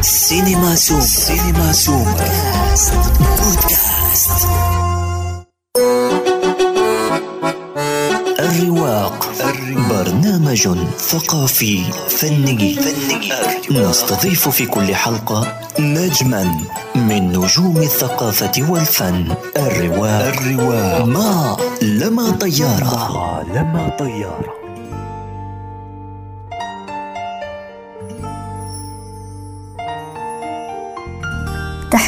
سينما سوم سينما سوم بودكاست الرواق. برنامج ثقافي فني. نستضيف في كل حلقة نجما من نجوم الثقافة والفن. الرواق الرواق. ما لما طيارة. ما لما طيارة.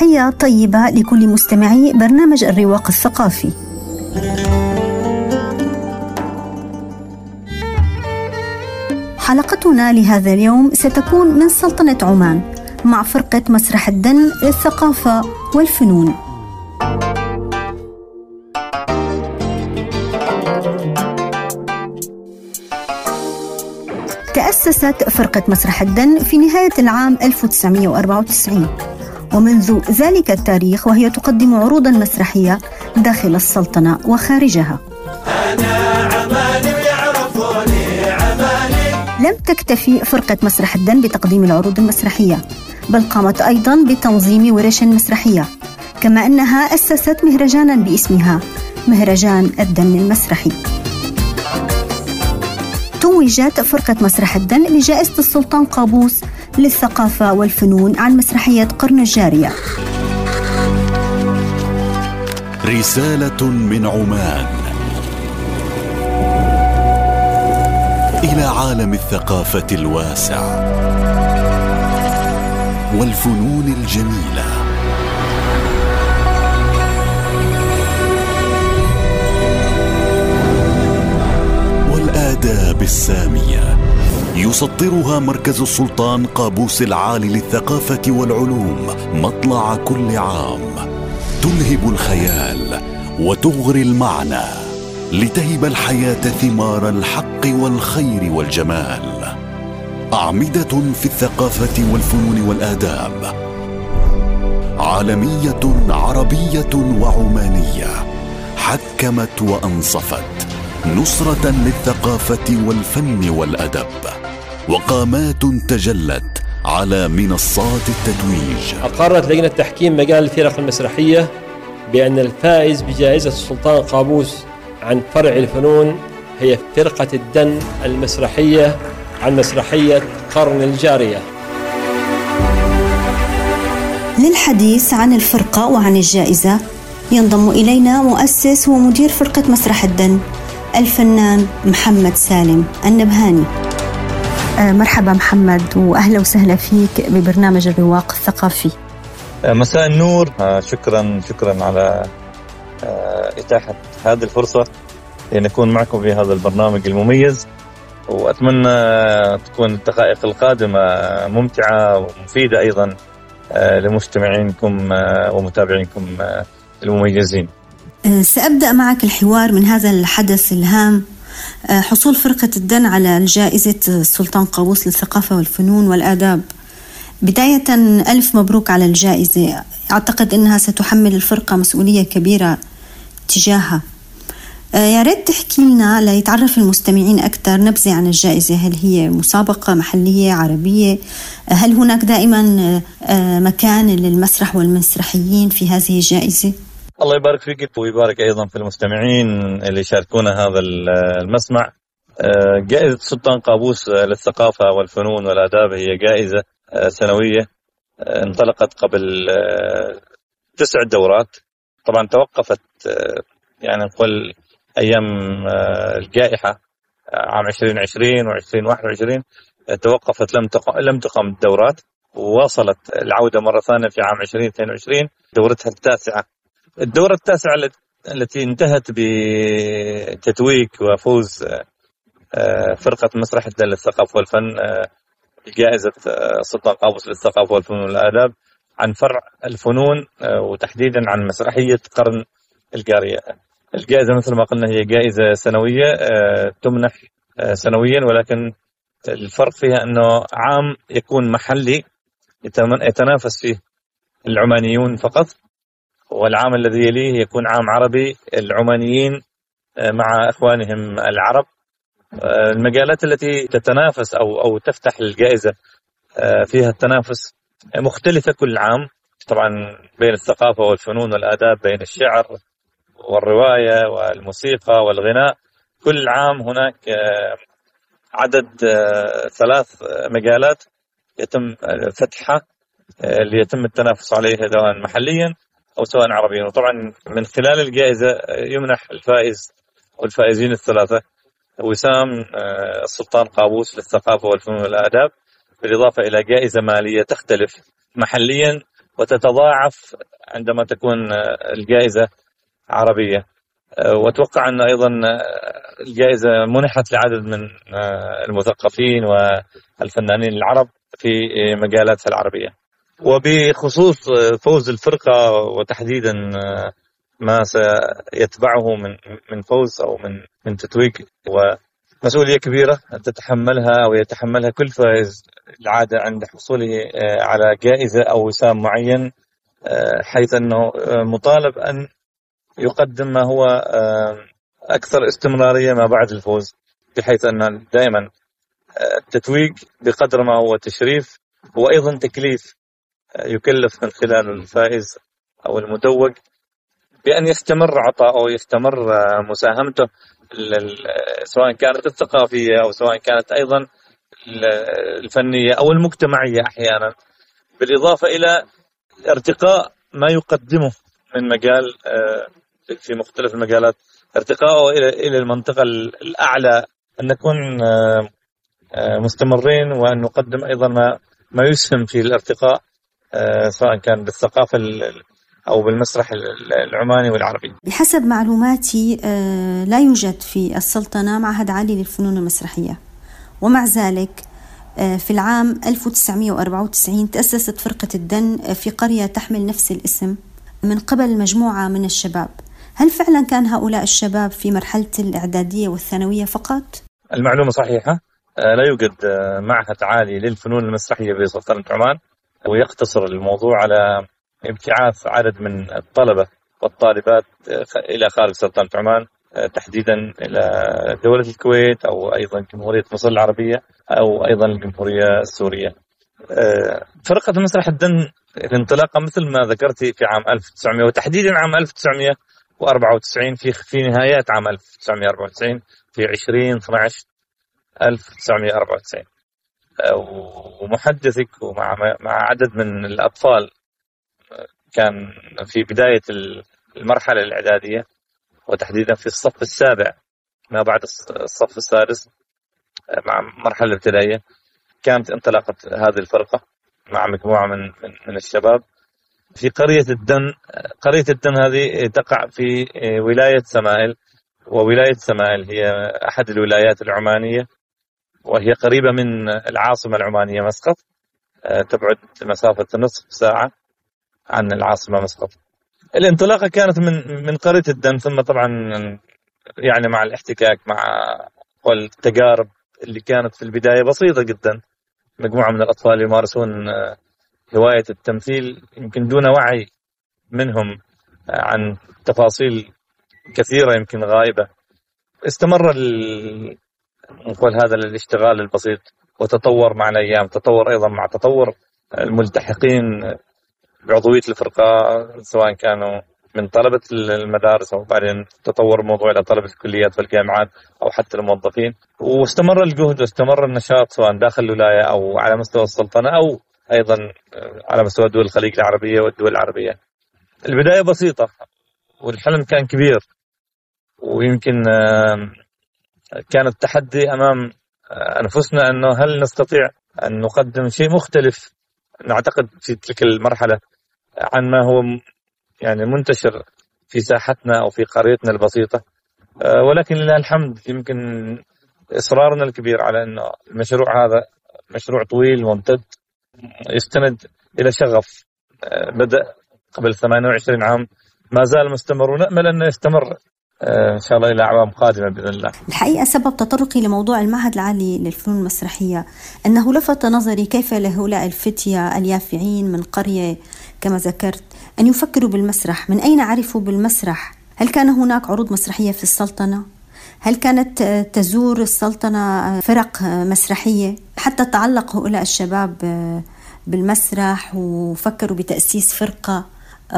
تحية طيبة لكل مستمعي برنامج الرواق الثقافي. حلقتنا لهذا اليوم ستكون من سلطنة عمان مع فرقة مسرح الدن للثقافة والفنون. تأسست فرقة مسرح الدن في نهاية العام 1994 ومنذ ذلك التاريخ وهي تقدم عروضا مسرحية داخل السلطنة وخارجها. لم تكتفي فرقة مسرح الدن بتقديم العروض المسرحية بل قامت أيضا بتنظيم ورش مسرحية كما أنها أسست مهرجانا باسمها مهرجان الدن المسرحي. توجت فرقة مسرح الدن بجائزة السلطان قابوس للثقافة والفنون عن مسرحية قرن الجارية. رسالة من عمان. إلى عالم الثقافة الواسع والفنون الجميلة. والآداب السامية. يسطرها مركز السلطان قابوس العالي للثقافة والعلوم مطلع كل عام. تلهب الخيال وتغري المعنى لتهب الحياة ثمار الحق والخير والجمال. أعمدة في الثقافة والفنون والآداب. عالمية عربية وعمانية حكمت وأنصفت نصرة للثقافة والفن والأدب. وقامات تجلت على منصات التتويج. أقرت لجنة تحكيم مجال الفرق المسرحية بأن الفائز بجائزة السلطان قابوس عن فرع الفنون هي فرقة الدن المسرحية عن مسرحية قرن الجارية. للحديث عن الفرقة وعن الجائزة ينضم إلينا مؤسس ومدير فرقة مسرح الدن الفنان محمد سالم النبهاني. مرحبا محمد وأهلا وسهلا فيك ببرنامج الرواق الثقافي. آه، مساء النور. آه، شكرا شكرا على إتاحة هذه الفرصة لنكون معكم في هذا البرنامج المميز. وأتمنى تكون الدقائق القادمة ممتعة ومفيدة أيضا لمستمعينكم ومتابعينكم المميزين. سأبدأ معك الحوار من هذا الحدث الهام. آه، حصول فرقة الدن على جائزة السلطان قابوس للثقافة والفنون والآداب. بداية ألف مبروك على الجائزة. أعتقد أنها ستحمل الفرقة مسؤولية كبيرة تجاهها. آه، يا ريت تحكي لنا ليتعرف المستمعين أكثر نبذة عن الجائزة. هل هي مسابقة محلية عربية؟ هل هناك دائما آه، مكان للمسرح والمسرحيين في هذه الجائزة؟ الله يبارك فيك ويبارك أيضا في المستمعين اللي يشاركونا هذا المسمع. آه، جائزة سلطان قابوس للثقافة والفنون والآداب هي جائزة آه، سنوية آه، انطلقت قبل تسع دورات. طبعا توقفت يعني نقول أيام الجائحة عام 2020 و2021 توقفت لم تقم لم تقم الدورات. وواصلت العودة مرة ثانية في عام 2022 دورتها التاسعة. الدورة التاسعة التي انتهت بتتويج وفوز آه، فرقة مسرح الدل للثقافة والفن آه، بجائزة آه، سلطان قابوس للثقافة والفنون والآداب عن فرع الفنون وتحديدا عن مسرحية قرن القارية الجائزة مثل ما قلنا هي جائزة سنوية تمنح سنويا ولكن الفرق فيها أنه عام يكون محلي يتنافس فيه العمانيون فقط. والعام الذي يليه يكون عام عربي العمانيين آه، مع إخوانهم العرب. آه، المجالات التي تتنافس أو أو تفتح الجائزة آه، فيها التنافس مختلفة كل عام. طبعا بين الثقافة والفنون والآداب بين الشعر والرواية والموسيقى والغناء. كل عام هناك عدد ثلاث مجالات يتم فتحها اللي يتم التنافس عليها سواء محليا أو سواء عربيا وطبعا من خلال الجائزة يمنح الفائز والفائزين الثلاثة وسام آه، السلطان قابوس للثقافة والفنون والآداب بالإضافة إلى جائزة مالية تختلف محليا وتتضاعف عندما تكون آه، الجائزة عربية آه، وأتوقع أن أيضا الجائزة منحت لعدد من المثقفين والفنانين العرب في مجالاتها العربية. وبخصوص فوز الفرقة وتحديدا ما سيتبعه من من فوز أو من من تتويج ومسؤولية كبيرة تتحملها أو يتحملها كل فائز العادة عند حصوله على جائزة أو وسام معين حيث أنه آه، مطالب أن يقدم ما هو أكثر استمرارية ما بعد الفوز بحيث أن دائما التتويج بقدر ما هو تشريف هو أيضا تكليف يكلف من خلال الفائز أو المتوج بأن يستمر عطاؤه ويستمر مساهمته سواء كانت الثقافية أو سواء كانت أيضا الفنية أو المجتمعية أحيانا. بالإضافة إلى ارتقاء ما يقدمه من مجال آه، في مختلف المجالات ارتقاءه إلى إلى المنطقة الأعلى أن نكون آه، آه، مستمرين وأن نقدم أيضا ما ما يسهم في الارتقاء. سواء كان بالثقافة أو بالمسرح العماني والعربي. بحسب معلوماتي آه، لا يوجد في السلطنة معهد عالي للفنون المسرحية. ومع ذلك آه، في العام 1994 تأسست فرقة الدن في قرية تحمل نفس الاسم من قبل مجموعة من الشباب. هل فعلا كان هؤلاء الشباب في مرحلة الإعدادية والثانوية فقط؟ المعلومة صحيحة. آه، لا يوجد معهد عالي للفنون المسرحية في سلطنة عمان. ويقتصر الموضوع على ابتعاث عدد من الطلبة والطالبات إلى خارج سلطنة عمان تحديدا إلى دولة الكويت أو أيضا جمهورية مصر العربية أو أيضا الجمهورية السورية. فرقة مسرح الدن الانطلاقة مثل ما ذكرتي في عام 1900 وتحديدا عام 1994 في في نهايات عام 1994 في 20 12 1994 ومحدثك ومع مع عدد من الأطفال كان في بداية المرحلة الإعدادية وتحديدا في الصف السابع ما بعد الصف السادس مع المرحلة الابتدائية كانت انطلاقة هذه الفرقة مع مجموعة من من, من الشباب. في قرية الدن قرية الدن هذه تقع في ولاية سمائل وولاية سمائل هي أحد الولايات العمانية. وهي قريبة من العاصمة العمانية مسقط. تبعد مسافة نصف ساعة عن العاصمة مسقط. الانطلاقة كانت من من قرية الدم ثم طبعا يعني مع الاحتكاك مع والتجارب اللي كانت في البداية بسيطة جدا. مجموعة من الأطفال يمارسون آه، هواية التمثيل يمكن دون وعي منهم آه، عن تفاصيل كثيرة يمكن غائبه استمر نقول هذا الاشتغال البسيط وتطور مع الأيام تطور أيضا مع تطور الملتحقين بعضوية الفرقة سواء كانوا من طلبة المدارس أو بعدين تطور الموضوع إلى طلبة الكليات والجامعات أو حتى الموظفين. واستمر الجهد واستمر النشاط سواء داخل الولاية أو على مستوى السلطنة أو أيضا على مستوى دول الخليج العربية والدول العربية. البداية بسيطة والحلم كان كبير ويمكن كان التحدي أمام أنفسنا أنه هل نستطيع أن نقدم شيء مختلف؟ نعتقد في تلك المرحلة عن ما هو يعني منتشر في ساحتنا أو في قريتنا البسيطة. آه، ولكن لله الحمد يمكن إصرارنا الكبير على أن المشروع هذا مشروع طويل ممتد يستند إلى شغف. آه، بدأ قبل 28 عام ما زال مستمر ونأمل أنه يستمر. إن شاء الله إلى أعوام قادمة بإذن الله. الحقيقة سبب تطرقي لموضوع المعهد العالي للفنون المسرحية أنه لفت نظري كيف لهؤلاء الفتية اليافعين من قرية كما ذكرت أن يفكروا بالمسرح، من أين عرفوا بالمسرح؟ هل كان هناك عروض مسرحية في السلطنة؟ هل كانت تزور السلطنة فرق مسرحية؟ حتى تعلق هؤلاء الشباب بالمسرح وفكروا بتأسيس فرقة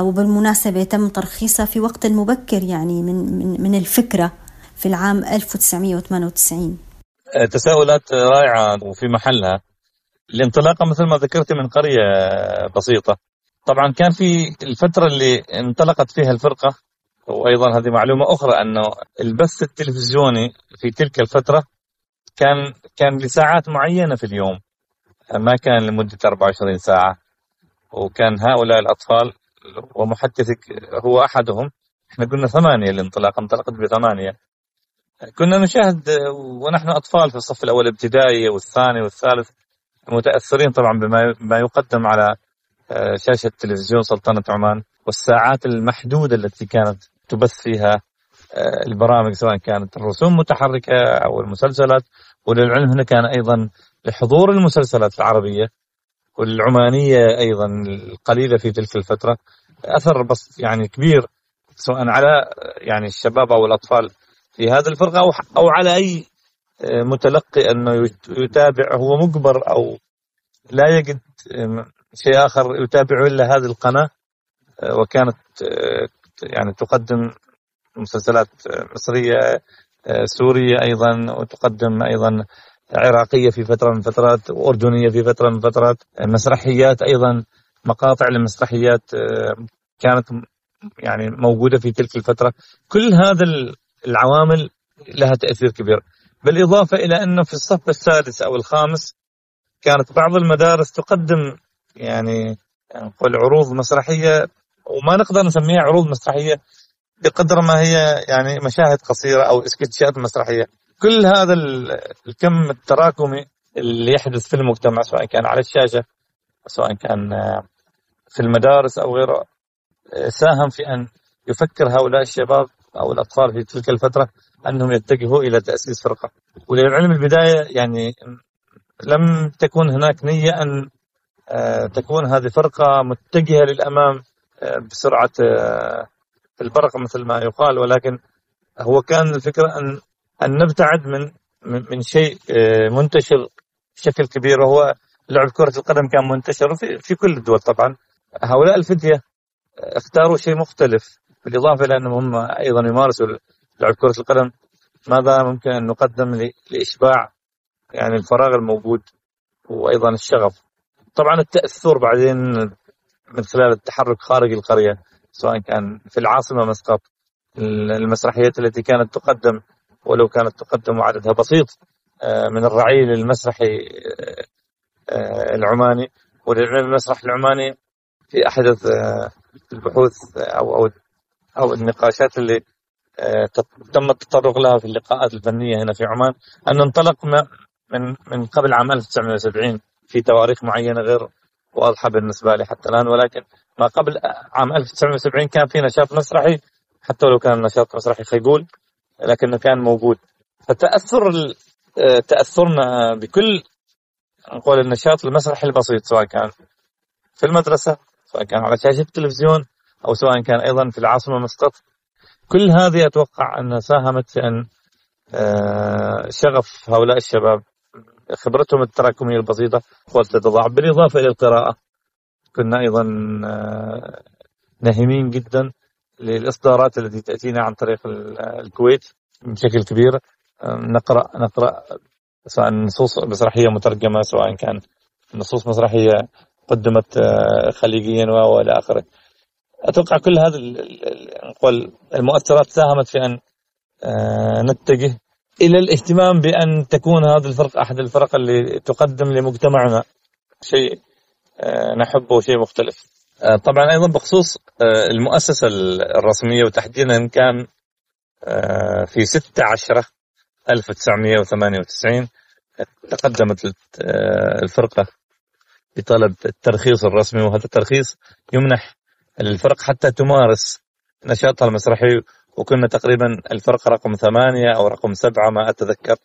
وبالمناسبة تم ترخيصها في وقت مبكر يعني من, من, من الفكرة في العام 1998 تساؤلات رائعة وفي محلها. الانطلاقة مثل ما ذكرت من قرية بسيطة. طبعا كان في الفترة اللي انطلقت فيها الفرقة وأيضا هذه معلومة أخرى أنه البث التلفزيوني في تلك الفترة كان كان لساعات معينة في اليوم. ما كان لمدة 24 ساعة. وكان هؤلاء الأطفال ومحدثك هو أحدهم. إحنا قلنا ثمانية الانطلاق انطلقت بثمانية. كنا نشاهد ونحن أطفال في الصف الأول ابتدائي والثاني والثالث متأثرين طبعا بما يقدم على آه، شاشة تلفزيون سلطنة عمان والساعات المحدودة التي كانت تبث فيها آه، البرامج سواء كانت الرسوم متحركة أو المسلسلات. وللعلم هنا كان أيضا لحضور المسلسلات العربية والعمانية أيضا القليلة في تلك الفترة. أثر بس يعني كبير سواء على يعني الشباب أو الأطفال في هذه الفرقة أو, أو على أي آه، متلقي أنه يتابع هو مجبر أو لا يجد شيء آخر يتابع إلا هذه القناة. آه، وكانت آه، يعني تقدم مسلسلات مصرية سورية أيضا وتقدم أيضا عراقية في فترة من فترات وأردنية في فترة من فترات مسرحيات أيضا مقاطع لمسرحيات كانت يعني موجودة في تلك الفترة. كل هذا العوامل لها تأثير كبير. بالإضافة إلى أنه في الصف السادس أو الخامس كانت بعض المدارس تقدم يعني نقول عروض مسرحية وما نقدر نسميها عروض مسرحية بقدر ما هي يعني مشاهد قصيرة أو إسكتشات مسرحية. كل هذا الكم التراكمي اللي يحدث في المجتمع سواء كان على الشاشة سواء كان في المدارس أو غيره ساهم في أن يفكر هؤلاء الشباب أو الأطفال في تلك الفترة أنهم يتجهوا إلى تأسيس فرقة. وللعلم البداية يعني لم تكن هناك أن آه، تكون هذه للأمام آه، بسرعة آه، البرق مثل ما يقال ولكن هو كان الفكرة أن أن نبتعد من من شيء منتشر بشكل كبير وهو لعب كرة القدم كان منتشر في, في كل الدول طبعا. هؤلاء الفتية اختاروا شيء مختلف بالإضافة إلى أنهم هم أيضا يمارسوا لعب كرة القدم. ماذا ممكن أن نقدم لإشباع يعني الفراغ الموجود وأيضا الشغف؟ طبعا التأثر بعدين من خلال التحرك خارج القرية سواء كان في العاصمة مسقط المسرحيات التي كانت تقدم ولو كانت تقدم وعددها بسيط آه، من الرعيل المسرحي آه، آه، العماني. وللعلم المسرح العماني في أحدث البحوث أو أو أو النقاشات اللي تم التطرق لها في اللقاءات الفنية هنا في عمان أن ننطلق من من قبل عام 1970 في تواريخ معينة غير واضحة بالنسبة لي حتى الآن ولكن ما قبل عام 1970 كان في نشاط مسرحي حتى ولو كان نشاط مسرحي خيقول لكنه كان موجود. فتأثر تأثرنا بكل نقول النشاط المسرحي البسيط سواء كان في المدرسة سواء كان على شاشة التلفزيون أو سواء كان أيضا في العاصمة مسقط كل هذه أتوقع أنها ساهمت في أن آه، شغف هؤلاء الشباب خبرتهم التراكمية البسيطة وتتضاعف بالإضافة إلى القراءة. كنا أيضا آه، ناهمين جدا للإصدارات التي تأتينا عن طريق الكويت بشكل كبير آه، نقرأ نقرأ سواء نصوص مسرحية مترجمة سواء كان نصوص مسرحية قدمت آه، خليجيا وإلى آخره. أتوقع كل هذه المؤثرات ساهمت في أن نتجه إلى الاهتمام بأن تكون هذه الفرق أحد الفرق اللي تقدم لمجتمعنا شيء آه، نحبه وشيء مختلف. آه، طبعا أيضا بخصوص آه، المؤسسة الرسمية وتحديدا كان في 6 10 1998 تقدمت الفرقة بطلب الترخيص الرسمي وهذا الترخيص يمنح الفرق حتى تمارس نشاطها المسرحي وكنا تقريبا الفرقة رقم ثمانية أو رقم سبعة ما أتذكر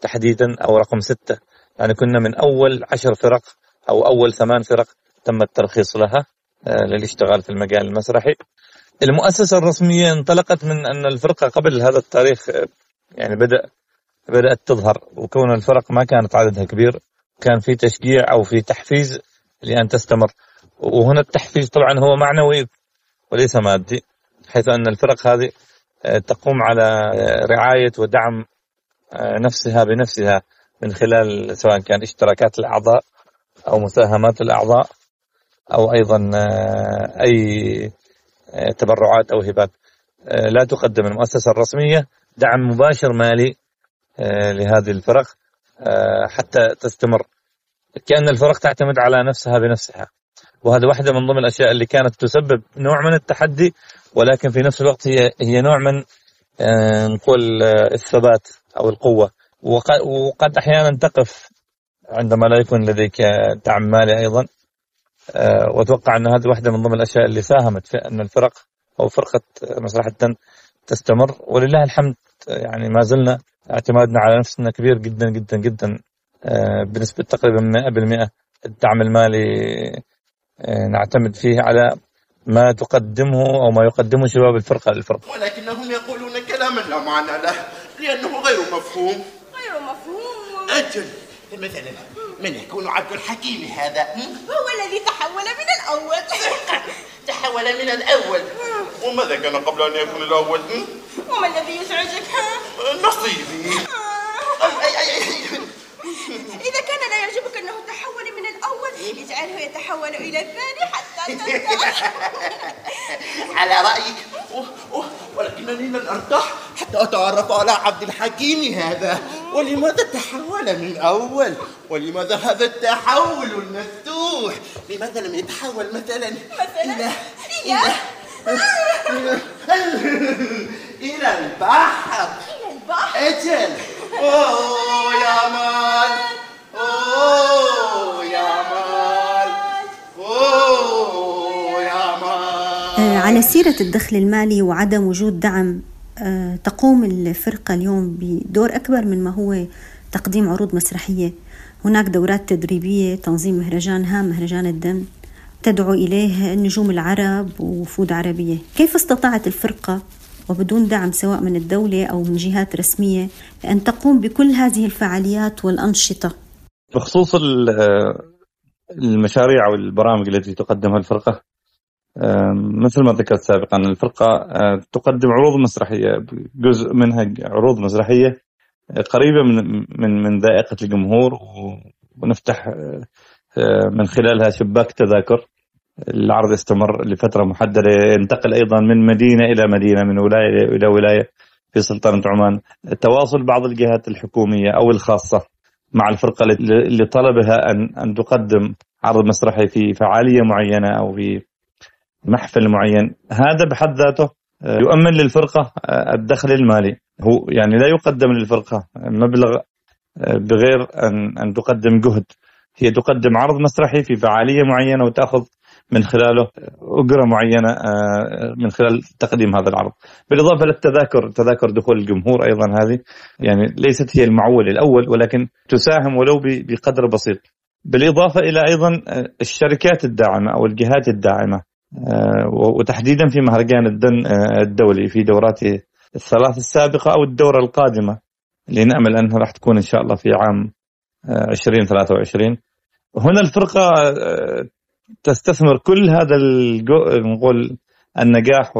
تحديدا أو رقم ستة. يعني كنا من أول عشر فرق أو أول ثمان فرق تم الترخيص لها. آه، للاشتغال في المجال المسرحي. المؤسسة الرسمية انطلقت من أن الفرقة قبل هذا التاريخ آه، يعني بدأ بدأت تظهر وكون الفرق ما كانت عددها كبير كان في تشجيع أو في تحفيز لأن تستمر. وهنا التحفيز طبعا هو معنوي وليس مادي حيث أن الفرق هذه آه، تقوم على رعاية ودعم نفسها بنفسها من خلال سواء كان اشتراكات الأعضاء أو مساهمات الأعضاء. أو أيضا أي تبرعات أو هبات. لا تقدم المؤسسة الرسمية دعم مباشر مالي لهذه الفرق حتى تستمر. كأن الفرق تعتمد على نفسها بنفسها. وهذا واحدة من ضمن الأشياء اللي كانت تسبب نوع من التحدي ولكن في نفس الوقت هي هي نوع من آه، نقول آه، الثبات أو القوة. وقد أحيانا تقف عندما لا يكون لديك دعم مالي أيضا. آه، وأتوقع أن هذه واحدة من ضمن الأشياء اللي ساهمت في أن الفرق أو فرقة مسرح الدن تستمر. ولله الحمد يعني ما زلنا اعتمادنا على نفسنا كبير جدا جدا جدا بنسبة تقريبا 100% الدعم المالي آه، نعتمد فيه على ما تقدمه أو ما يقدمه شباب الفرقة للفرقة ولكنهم يقولون كلاما لا معنى له لأنه غير مفهوم. غير مفهوم. أجل مثلا من يكون عبد الحكيم هذا هو الذي تحول من الأول. تحول من الأول. وماذا كان قبل أن يكون الأول؟ وما الذي يزعجك؟ نصيبي. إذا كان لا يعجبك أنه تحول من الأول اجعله يتحول إلى الثاني حتى ترتاح على رأيك ولكنني لن أرتاح حتى أتعرف على عبد الحكيم هذا. ولماذا تحول من أول ولماذا هذا التحول المفتوح؟ لماذا لم يتحول مثلا مثلا؟ إلى إلى إلى البحر. إلى البحر؟ أجل. أوه يا مال آه، على سيرة الدخل المالي وعدم وجود دعم آه، تقوم الفرقة اليوم بدور أكبر من ما هو تقديم عروض مسرحية. هناك دورات تدريبية تنظيم مهرجان هام مهرجان الدم. تدعو إليه النجوم العرب ووفود عربية. كيف استطاعت الفرقة وبدون دعم سواء من الدولة أو من جهات رسمية أن تقوم بكل هذه الفعاليات والأنشطة. بخصوص المشاريع أو البرامج التي تقدمها الفرقة مثل ما ذكرت سابقا الفرقة أه، تقدم عروض مسرحية جزء منها عروض مسرحية قريبة من من من ذائقة الجمهور ونفتح أه، من خلالها شباك تذاكر. العرض يستمر لفترة محددة ينتقل أيضا من مدينة إلى مدينة من ولاية إلى ولاية في سلطنة عمان. تواصل بعض الجهات الحكومية أو الخاصة مع الفرقة اللي طلبها أن أن تقدم عرض مسرحي في فعالية معينة أو في محفل معين. هذا بحد ذاته يؤمن للفرقة الدخل المالي. هو يعني لا يقدم للفرقة مبلغ بغير أن أن تقدم جهد. هي تقدم عرض مسرحي في فعالية معينة وتأخذ من خلاله أجرة معينة آه، من خلال تقديم هذا العرض. بالإضافة للتذاكر تذاكر دخول الجمهور أيضا هذه يعني ليست هي المعول الأول ولكن تساهم ولو بقدر بسيط. بالإضافة إلى أيضا آه، الشركات الداعمة أو الجهات الداعمة آه، وتحديدا في مهرجان الدن الدولي في دوراته الثلاث السابقة أو الدورة القادمة. اللي نأمل أنها راح تكون إن شاء الله في عام 2023 هنا الفرقة تستثمر كل هذا نقول النجاح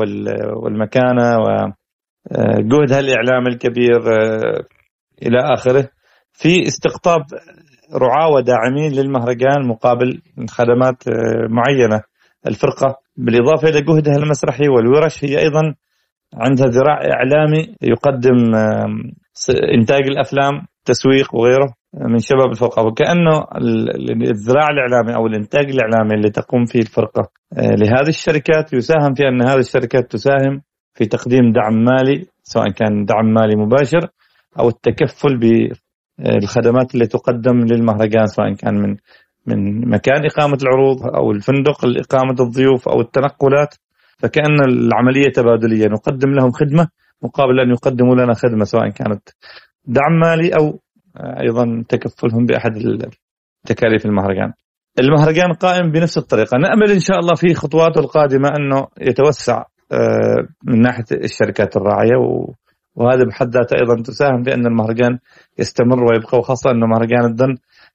والمكانة وجهدها الاعلامي الكبير آه، إلى آخره. في استقطاب رعاة وداعمين للمهرجان مقابل خدمات آه، معينة. الفرقة بالإضافة إلى جهدها المسرحي والورش هي أيضا عندها ذراع إعلامي يقدم إنتاج الأفلام تسويق وغيره. من شباب الفرقة. وكأنه الذراع الإعلامي أو الإنتاج الإعلامي اللي تقوم فيه الفرقة. آه، لهذه الشركات يساهم في أن هذه الشركات تساهم في تقديم دعم مالي سواء كان دعم مالي مباشر أو التكفل بالخدمات اللي تقدم للمهرجان سواء كان من من مكان إقامة العروض أو الفندق لاقامه الضيوف أو التنقلات. فكأن العملية تبادلية. نقدم لهم خدمة مقابل أن يقدموا لنا خدمة سواء كانت دعم مالي أو أيضا تكفلهم بأحد تكاليف المهرجان. المهرجان قائم بنفس الطريقة، نأمل إن شاء الله في خطواته القادمة أنه يتوسع آه، من ناحية الشركات الراعية وهذا بحد ذاته أيضا تساهم في ان المهرجان يستمر ويبقى. وخاصة أنه مهرجان الدن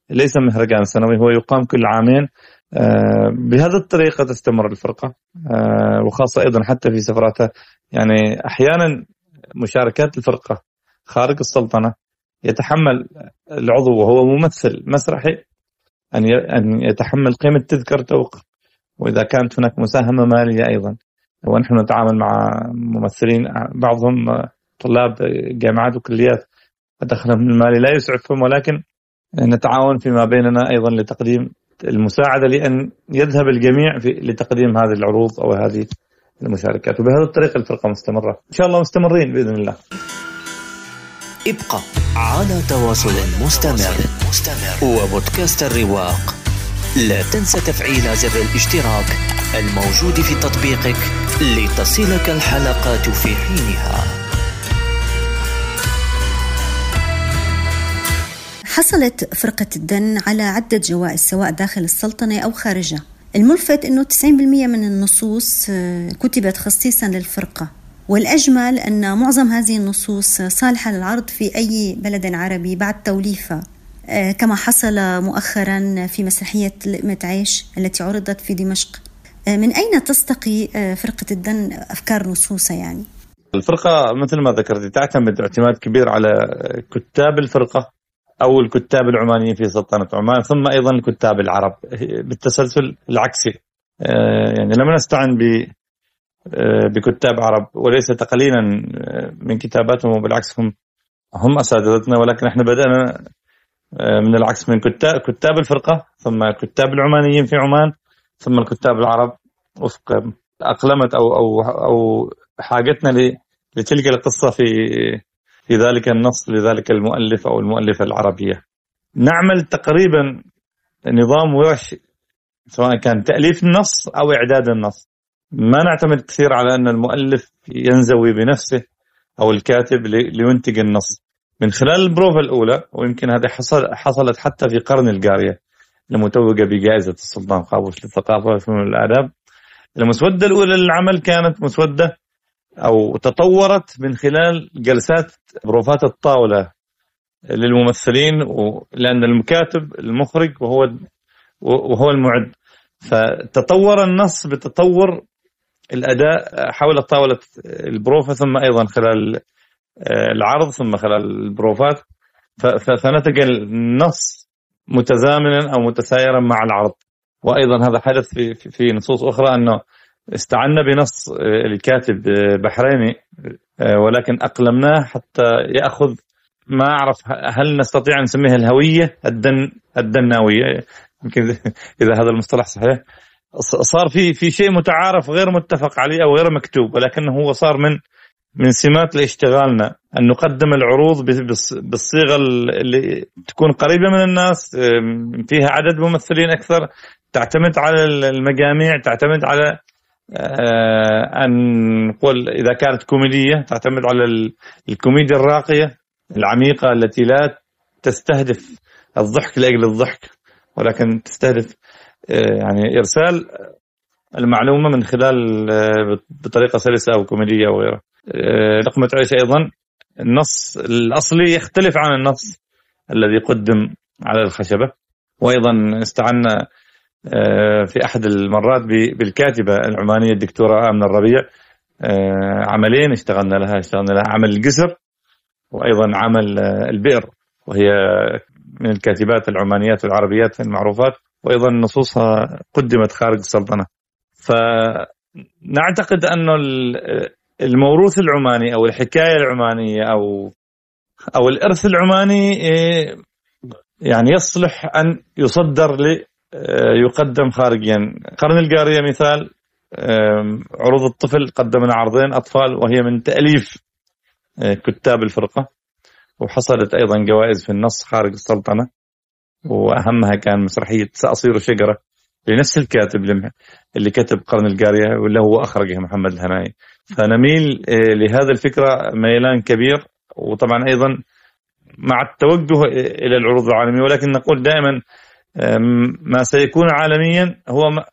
ليس مهرجان سنوي هو يقام كل عامين. آه، بهذه الطريقة تستمر الفرقة. آه، وخاصة أيضا حتى في سفراتها يعني أحيانا مشاركات الفرقة خارج السلطنة يتحمل العضو وهو ممثل مسرحي أن أن يتحمل قيمة تذكرته وإذا كانت هناك مساهمة مالية أيضا. ونحن نتعامل مع ممثلين بعضهم طلاب جامعات وكليات. دخلهم المالي لا يسعفهم ولكن نتعاون فيما بيننا أيضا لتقديم المساعدة لأن يذهب الجميع في لتقديم هذه العروض أو هذه المشاركات. وبهذه الطريقة الفرقة مستمرة. إن شاء الله مستمرين بإذن الله. ابقى على تواصل مستمر وبودكاست الرواق. لا تنسى تفعيل زر الاشتراك الموجود في تطبيقك لتصلك الحلقات في حينها. حصلت فرقة الدن على عدة جوائز سواء داخل السلطنة أو خارجها. الملفت أنه 90% من النصوص آه، كتبت خصيصا للفرقة. والأجمل أن معظم هذه النصوص صالحة للعرض في أي بلد عربي بعد توليفها آه، كما حصل مؤخرا في مسرحية لقمة عيش التي عرضت في دمشق. آه، من أين تستقي فرقة الدن أفكار نصوصها يعني؟ الفرقة مثل ما ذكرت تعتمد اعتماد كبير على كتاب الفرقة أو الكتاب العمانيين في سلطنة عمان ثم أيضا الكتاب العرب. بالتسلسل العكسي. آه، يعني لم نستعن ب آه، بكتاب عرب وليس تقليلا آه، من كتاباتهم وبالعكس هم هم أساتذتنا ولكن إحنا بدأنا من العكس من كتاب كتاب الفرقة ثم كتاب العمانيين في عمان ثم الكتاب العرب وفق أقلمت أو أو أو حاجتنا لتلك القصة في في ذلك النص لذلك المؤلف أو المؤلفة العربية. نعمل تقريبا نظام ورش سواء كان تأليف النص أو إعداد النص. ما نعتمد كثير على أن المؤلف ينزوي بنفسه أو الكاتب لينتج النص. من خلال البروفة الأولى ويمكن هذه حصل حصلت حتى في قرن القارية المتوجة بجائزة السلطان قابوس للثقافة والفنون والآداب المسودة الأولى للعمل كانت مسودة أو تطورت من خلال جلسات بروفات الطاولة للممثلين لأن المكاتب المخرج وهو وهو المعد. فتطور النص بتطور الأداء حول طاولة البروفة ثم أيضا خلال آه، العرض ثم خلال البروفات. فنتج النص متزامنا أو متسايرا مع العرض. وأيضا هذا حدث في في نصوص أخرى أنه استعنا بنص آه، الكاتب آه، بحريني ولكن أقلمناه حتى يأخذ ما أعرف هل نستطيع أن نسميها الهوية الدن الدناوية. يمكن إذا هذا المصطلح صحيح. صار في في شيء متعارف غير متفق عليه أو غير مكتوب ولكنه هو صار من من سمات لاشتغالنا. أن نقدم العروض بالصيغة اللي تكون قريبة من الناس فيها عدد ممثلين أكثر تعتمد على المجاميع تعتمد على آه، أن نقول إذا كانت كوميدية تعتمد على الكوميديا الراقية العميقة التي لا تستهدف الضحك لأجل الضحك ولكن تستهدف يعني إرسال المعلومة من خلال آه، بطريقة سلسة أو كوميدية أو غيرها. لقمة عيش أيضا. النص الأصلي يختلف عن النص الذي قدم على الخشبة. وأيضا استعنا آه، في أحد المرات بالكاتبة العمانية الدكتورة آمنة الربيع. آه، عملين اشتغلنا لها اشتغلنا لها عمل القسر وأيضا عمل آه، البئر. وهي من الكاتبات العمانيات والعربيات المعروفات. وأيضا نصوصها قدمت خارج السلطنة. فنعتقد أنه الموروث العماني أو الحكاية العمانية أو أو الإرث العماني يعني يصلح أن يصدر آه، يقدم خارجيا قرن القارية مثال عروض الطفل قدمنا عرضين أطفال وهي من تأليف آه، كتاب الفرقة وحصلت أيضا جوائز في النص خارج السلطنة. وأهمها كان مسرحية سأصير شجرة لنفس الكاتب اللي كتب قرن القارية واللي هو أخرجها محمد الهنائي. فنميل آه، لهذا الفكرة ميلان كبير وطبعا أيضا مع التوجه إلى العروض العالمية. ولكن نقول دائما ما سيكون عالميا هو ما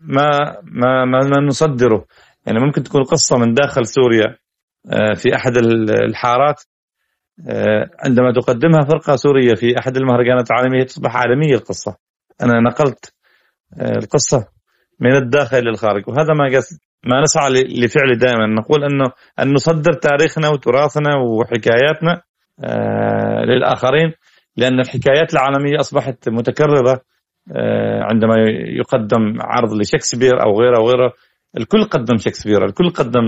ما ما, ما نصدره. يعني ممكن تكون قصة من داخل سوريا آه، في أحد الحارات عندما تقدمها فرقة سورية في أحد المهرجانات العالمية تصبح عالمية القصة. أنا نقلت القصة من الداخل للخارج وهذا ما قصد ما نسعى لفعله دائما. نقول أنه أن نصدر تاريخنا وتراثنا وحكاياتنا للآخرين لأن الحكايات العالمية أصبحت متكررة عندما يقدم عرض لشكسبير أو غيره أو غيره الكل قدم شكسبير الكل قدم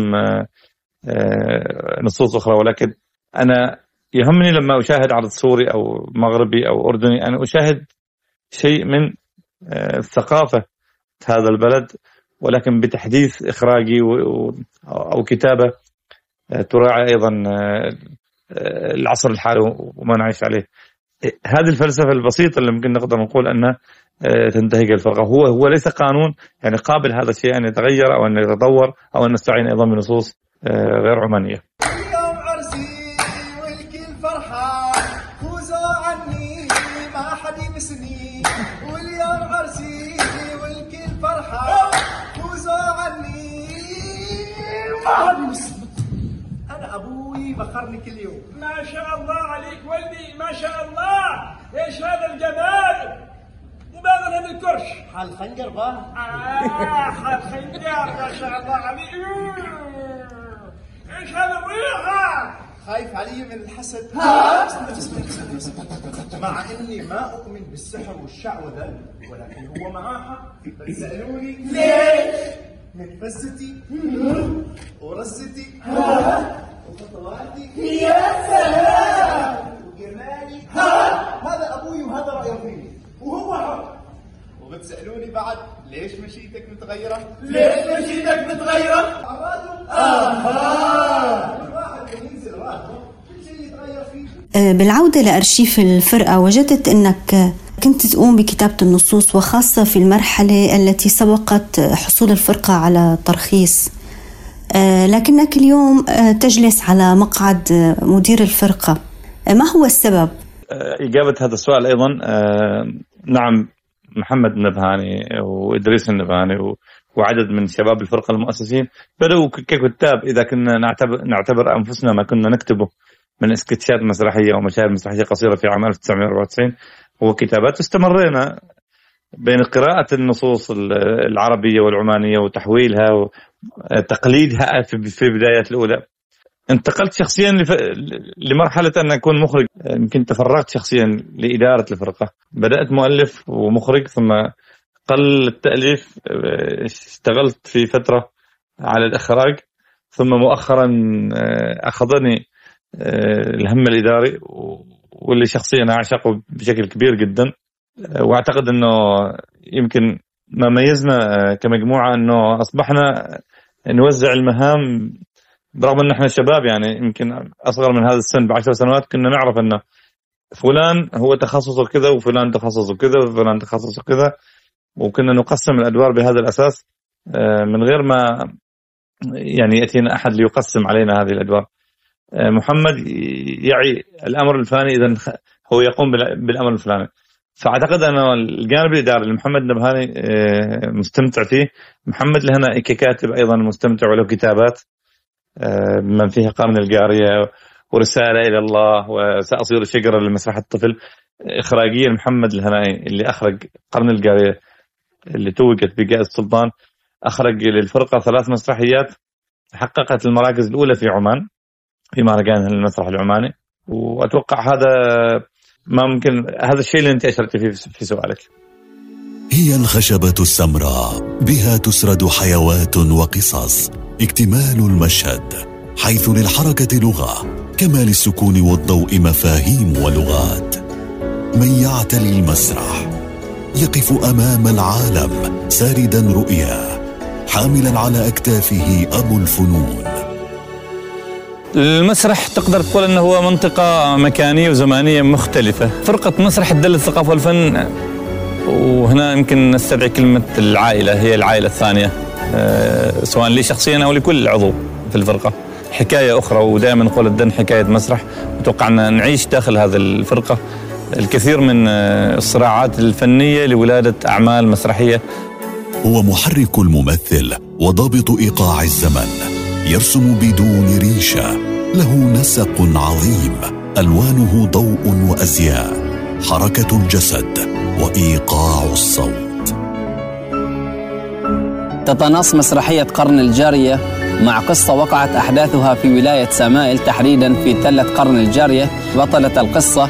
نصوص أخرى ولكن أنا يهمني لما أشاهد عرض سوري أو مغربي أو أردني أنا أشاهد شيء من الثقافة هذا البلد ولكن بتحديث إخراجي أو كتابة تراعي أيضا العصر الحالي وما نعيش عليه. هذه الفلسفة البسيطة اللي ممكن نقدر نقول أنها تنتهج الفرقه هو هو ليس قانون يعني قابل هذا الشيء أن يتغير أو أن يتطور أو أن نستعين أيضا بنصوص غير عمانية. حال خنجر باه آه حال خنجر ما شاء الله عليك. إيش هذا الريحة؟ خايف علي من الحسد. مع إني ما أؤمن بالسحر والشعوذة ولكن هو معاه حق سألوني ليش؟ من فزتي ورزتي وخطواتي. يا سلام وجمالي هذا أبوي وهذا رايه فيني وهو حر وبتسالوني بعد ليش مشيتك متغيرة؟ ليش مشيتك شيء يتغير فيه بالعودة لأرشيف الفرقة وجدت أنك كنت تقوم بكتابة النصوص وخاصة في المرحلة التي سبقت حصول الفرقة على ترخيص لكنك اليوم تجلس على مقعد مدير الفرقة ما هو السبب؟ إجابة هذا السؤال أيضا نعم محمد النبهاني وإدريس النبهاني وعدد من شباب الفرقة المؤسسين. بدأوا ككتاب إذا كنا نعتبر, نعتبر أنفسنا ما كنا نكتبه من سكتشات مسرحية أو مشاهد مسرحية قصيرة في عام 1994 وكتابات استمرينا بين قراءة النصوص العربية والعمانية وتحويلها وتقليدها في البدايات الأولى. انتقلت شخصيا لف... لمرحلة أن أكون مخرج. يمكن تفرغت شخصيا لإدارة الفرقة. بدأت مؤلف ومخرج ثم قل التأليف اشتغلت في فترة على الإخراج ثم مؤخرا أخذني الهم الإداري واللي شخصيا أعشقه بشكل كبير جدا. وأعتقد أنه يمكن ما ميزنا كمجموعة أنه أصبحنا نوزع المهام برغم إن إحنا شباب يعني يمكن أصغر من هذا السن بعشر سنوات كنا نعرف انه فلان هو تخصصه كذا وفلان تخصصه كذا وفلان تخصصه كذا وكنا نقسم الأدوار بهذا الأساس من غير ما يعني يأتينا أحد ليقسم علينا هذه الأدوار. محمد يعي الأمر الفلاني اذا هو يقوم بالأمر الفلاني. فأعتقد انه الجانب الإداري اللي محمد نبهاني مستمتع فيه. محمد لهنا ككاتب أيضا مستمتع وله كتابات. من فيها قرن القارية ورسالة إلى الله وسأصير شجرة لمسرح الطفل. إخراجيا محمد الهنائي اللي أخرج قرن القارية اللي توجت بقائد السلطان أخرج للفرقة ثلاث مسرحيات حققت المراكز الأولى في عمان في مهرجان المسرح العماني وأتوقع هذا ما ممكن هذا الشيء اللي أنت أشرت فيه في سؤالك. هي الخشبة السمراء بها تسرد حيوات وقصص. اكتمال المشهد حيث للحركة لغة كما للسكون والضوء مفاهيم ولغات. من يعتلي المسرح يقف أمام العالم ساردا رؤياه حاملا على أكتافه أبو الفنون. المسرح تقدر تقول إنه هو منطقة مكانية وزمانية مختلفة، فرقة مسرح تدل الثقافة والفن وهنا يمكن نستدعي كلمة العائلة هي العائلة الثانية. أه سواء لي شخصيا أو لكل عضو في الفرقة. حكاية أخرى ودائما نقول الدن حكاية مسرح. أتوقع أن نعيش داخل هذه الفرقة. الكثير من الصراعات الفنية لولادة أعمال مسرحية. هو محرك الممثل وضابط إيقاع الزمن. يرسم بدون ريشة. له نسق عظيم. ألوانه ضوء وأزياء. حركة الجسد. وإيقاع الصوت. تتنص مسرحية قرن الجارية مع قصة وقعت أحداثها في ولاية سمائل تحديدا في تلة قرن الجارية. بطلة القصة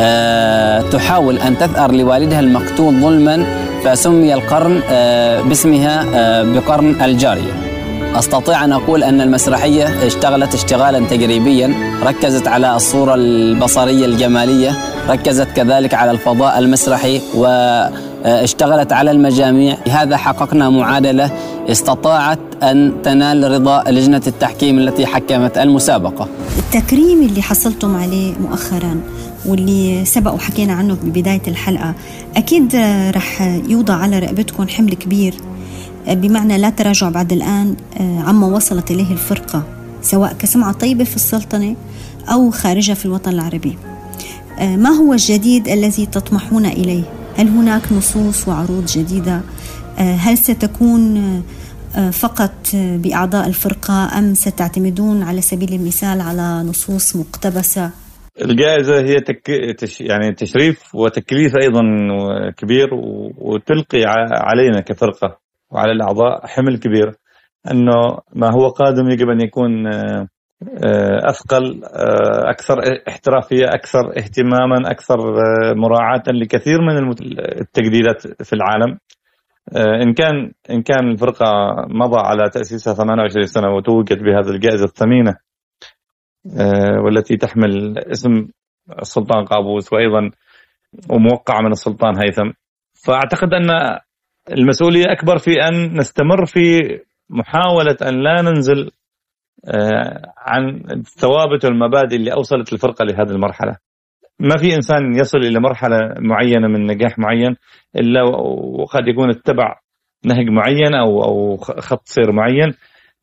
أه تحاول أن تثأر لوالدها المقتول ظلما فسمي القرن أه باسمها أه بقرن الجارية. أستطيع أن أقول أن المسرحية اشتغلت اشتغالا تجريبيا ركزت على الصورة البصرية الجمالية ركزت كذلك على الفضاء المسرحي واشتغلت على المجاميع. هذا حققنا معادلة استطاعت أن تنال رضا لجنة التحكيم التي حكمت المسابقة. التكريم اللي حصلتم عليه مؤخرا واللي سبق وحكينا عنه ببدايه الحلقة أكيد رح يوضع على رقبتكم حمل كبير. بمعنى لا تراجع بعد الآن عما وصلت إليه الفرقة سواء كسمعة طيبة في السلطنة أو خارجها في الوطن العربي ما هو الجديد الذي تطمحون إليه؟ هل هناك نصوص وعروض جديدة؟ هل ستكون فقط بأعضاء الفرقة أم ستعتمدون على سبيل المثال على نصوص مقتبسة؟ الجائزة هي تك... تش... يعني تشريف وتكليف أيضا كبير وتلقي علينا كفرقة وعلى الأعضاء حمل كبير أنه ما هو قادم يجب أن يكون أثقل أكثر احترافية أكثر اهتماما أكثر مراعاة لكثير من التجديدات في العالم. إن كان إن كان الفرقة مضى على تأسيسها 28 سنة وتوجت بهذه الجائزة الثمينة والتي تحمل اسم السلطان قابوس وأيضا وموقعة من السلطان هيثم فأعتقد أن المسؤولية أكبر في أن نستمر في محاولة أن لا ننزل عن الثوابت والمبادئ اللي أوصلت الفرقة لهذه المرحلة. ما في إنسان يصل إلى مرحلة معينة من نجاح معين إلا وقد يكون اتبع نهج معين أو أو خط سير معين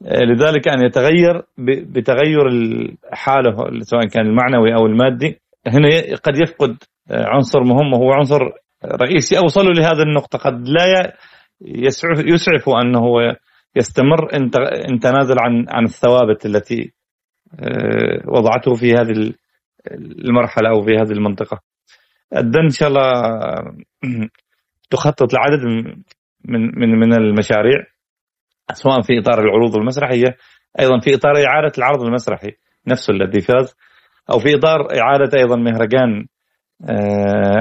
لذلك أن يتغير بتغير حاله سواء كان المعنوي أو المادي. هنا قد يفقد عنصر مهم وهو عنصر رئيسي اوصلوا لهذه النقطة قد لا يسعف يسعف أنه هو يستمر إن تنازل عن عن الثوابت التي وضعته في هذه المرحلة أو في هذه المنطقة. الدن إن شاء الله تخطط لعدد من من من المشاريع سواء في إطار العروض المسرحية أيضا في إطار إعادة العرض المسرحي نفسه الذي فاز أو في إطار إعادة أيضا مهرجان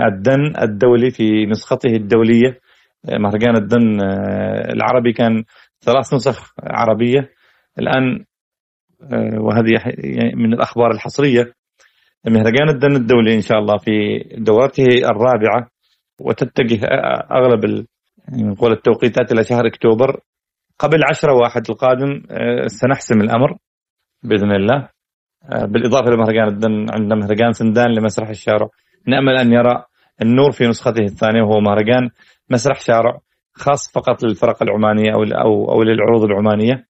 الدن الدولي في نسخته الدولية. مهرجان الدن العربي كان ثلاث نسخ عربية. الآن وهذه من الأخبار الحصرية. مهرجان الدن الدولي إن شاء الله في دورته الرابعة وتتجه أغلب نقول التوقيتات إلى شهر أكتوبر. قبل عشرة واحد القادم سنحسم الأمر بإذن الله. بالإضافة لمهرجان الدن عندنا مهرجان سندان لمسرح الشارع. نأمل أن يرى النور في نسخته الثانية وهو مهرجان مسرح شارع خاص فقط للفرق العمانية أو أو أو للعروض العمانية.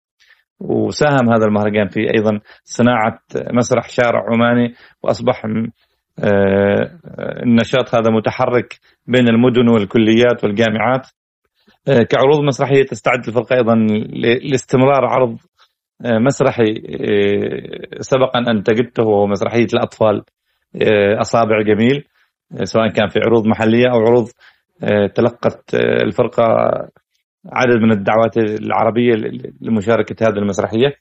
وساهم هذا المهرجان في أيضا صناعة مسرح شارع عماني وأصبح النشاط هذا متحرك بين المدن والكليات والجامعات. كعروض مسرحية تستعد الفرقة أيضا لاستمرار عرض مسرحي سبق أن أنتجته وهو مسرحية الأطفال. أصابع جميل سواء كان في عروض محلية أو عروض تلقت الفرقة عدد من الدعوات العربية لمشاركة هذه المسرحية.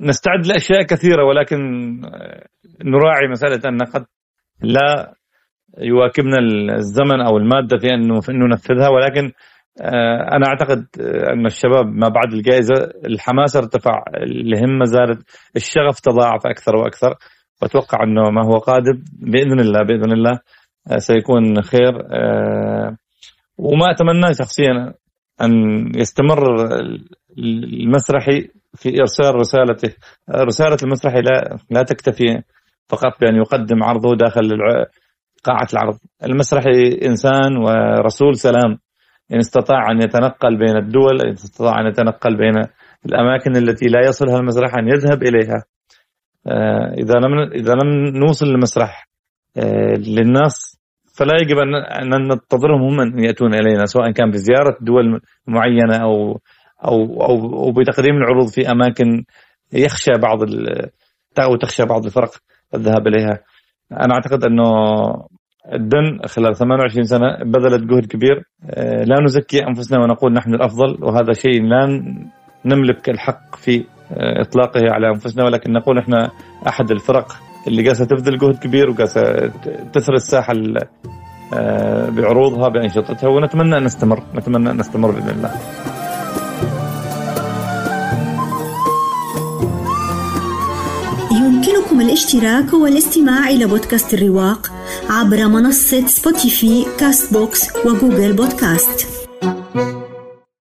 نستعد لأشياء كثيرة ولكن نراعي مسألة أن قد لا يواكبنا الزمن أو المادة في أن ننفذها ولكن أنا أعتقد أن الشباب ما بعد الجائزة الحماس ارتفع الهمة زادت الشغف تضاعف أكثر وأكثر. واتوقع إنه ما هو قادم بإذن الله بإذن الله سيكون خير. وما اتمناه شخصيا أن يستمر المسرحي في إرسال رسالته. رسالة المسرحي لا لا تكتفي فقط بأن يقدم عرضه داخل قاعة العرض. المسرحي إنسان ورسول سلام. إن استطاع أن يتنقل بين الدول إن استطاع أن يتنقل بين الأماكن التي لا يصلها المسرح أن يذهب إليها. إذا لم إذا لم نوصل المسرح للناس فلا يجب ان ننتظرهم هم أن يأتون إلينا سواء كان بزيارة دول معينة أو أو أو, أو بتقديم العروض في أماكن يخشى بعض أو تخشى بعض الفرق الذهاب إليها. أنا أعتقد أنه الدن خلال 28 سنة بذلت جهد كبير آه، لا نزكي أنفسنا ونقول نحن الأفضل وهذا شيء لا نملك الحق في آه، إطلاقه على أنفسنا ولكن نقول إحنا أحد الفرق اللي قاسة تبذل جهد كبير وقاسة تثري الساحة آه، بعروضها بأنشطتها ونتمنى أن نستمر نتمنى أن نستمر بإذن الله. يمكنكم الاشتراك والاستماع إلى بودكاست الرواق عبر منصة سبوتيفاي كاست بوكس وجوجل بودكاست.